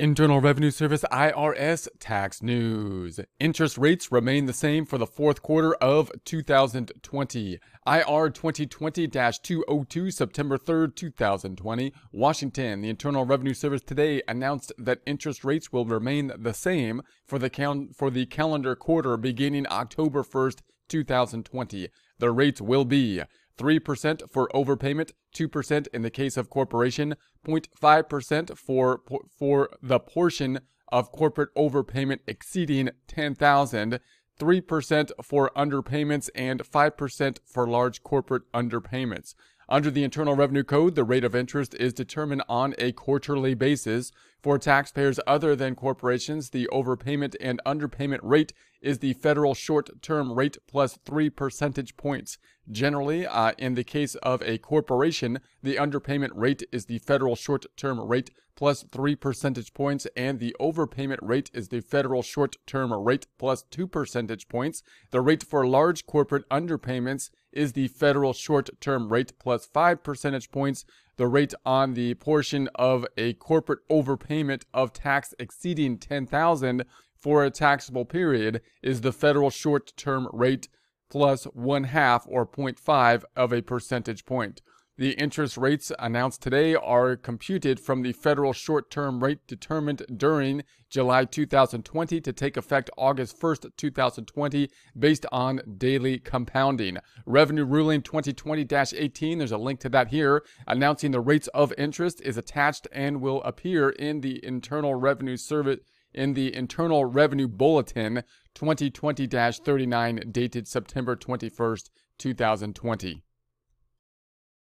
Internal Revenue Service IRS tax news. Interest rates remain the same for the fourth quarter of 2020. IR 2020 202, September 3rd, 2020. Washington. The Internal Revenue Service today announced that interest rates will remain the same for the, cal- for the calendar quarter beginning October 1st, 2020. The rates will be 3% for overpayment, 2% in the case of corporation, 0.5% for for the portion of corporate overpayment exceeding 10,000, 3% for underpayments and 5% for large corporate underpayments. Under the Internal Revenue Code, the rate of interest is determined on a quarterly basis. For taxpayers other than corporations, the overpayment and underpayment rate is the federal short term rate plus 3 percentage points. Generally, uh, in the case of a corporation, the underpayment rate is the federal short term rate plus 3 percentage points, and the overpayment rate is the federal short term rate plus 2 percentage points. The rate for large corporate underpayments is the federal short term rate plus 5 percentage points. The rate on the portion of a corporate overpayment of tax exceeding 10,000 for a taxable period is the federal short term rate plus one half or 0.5 of a percentage point. The interest rates announced today are computed from the federal short term rate determined during July 2020 to take effect August 1st, 2020, based on daily compounding. Revenue Ruling 2020 18, there's a link to that here, announcing the rates of interest is attached and will appear in the Internal Revenue Service in the Internal Revenue Bulletin 2020 39, dated September 21st, 2020.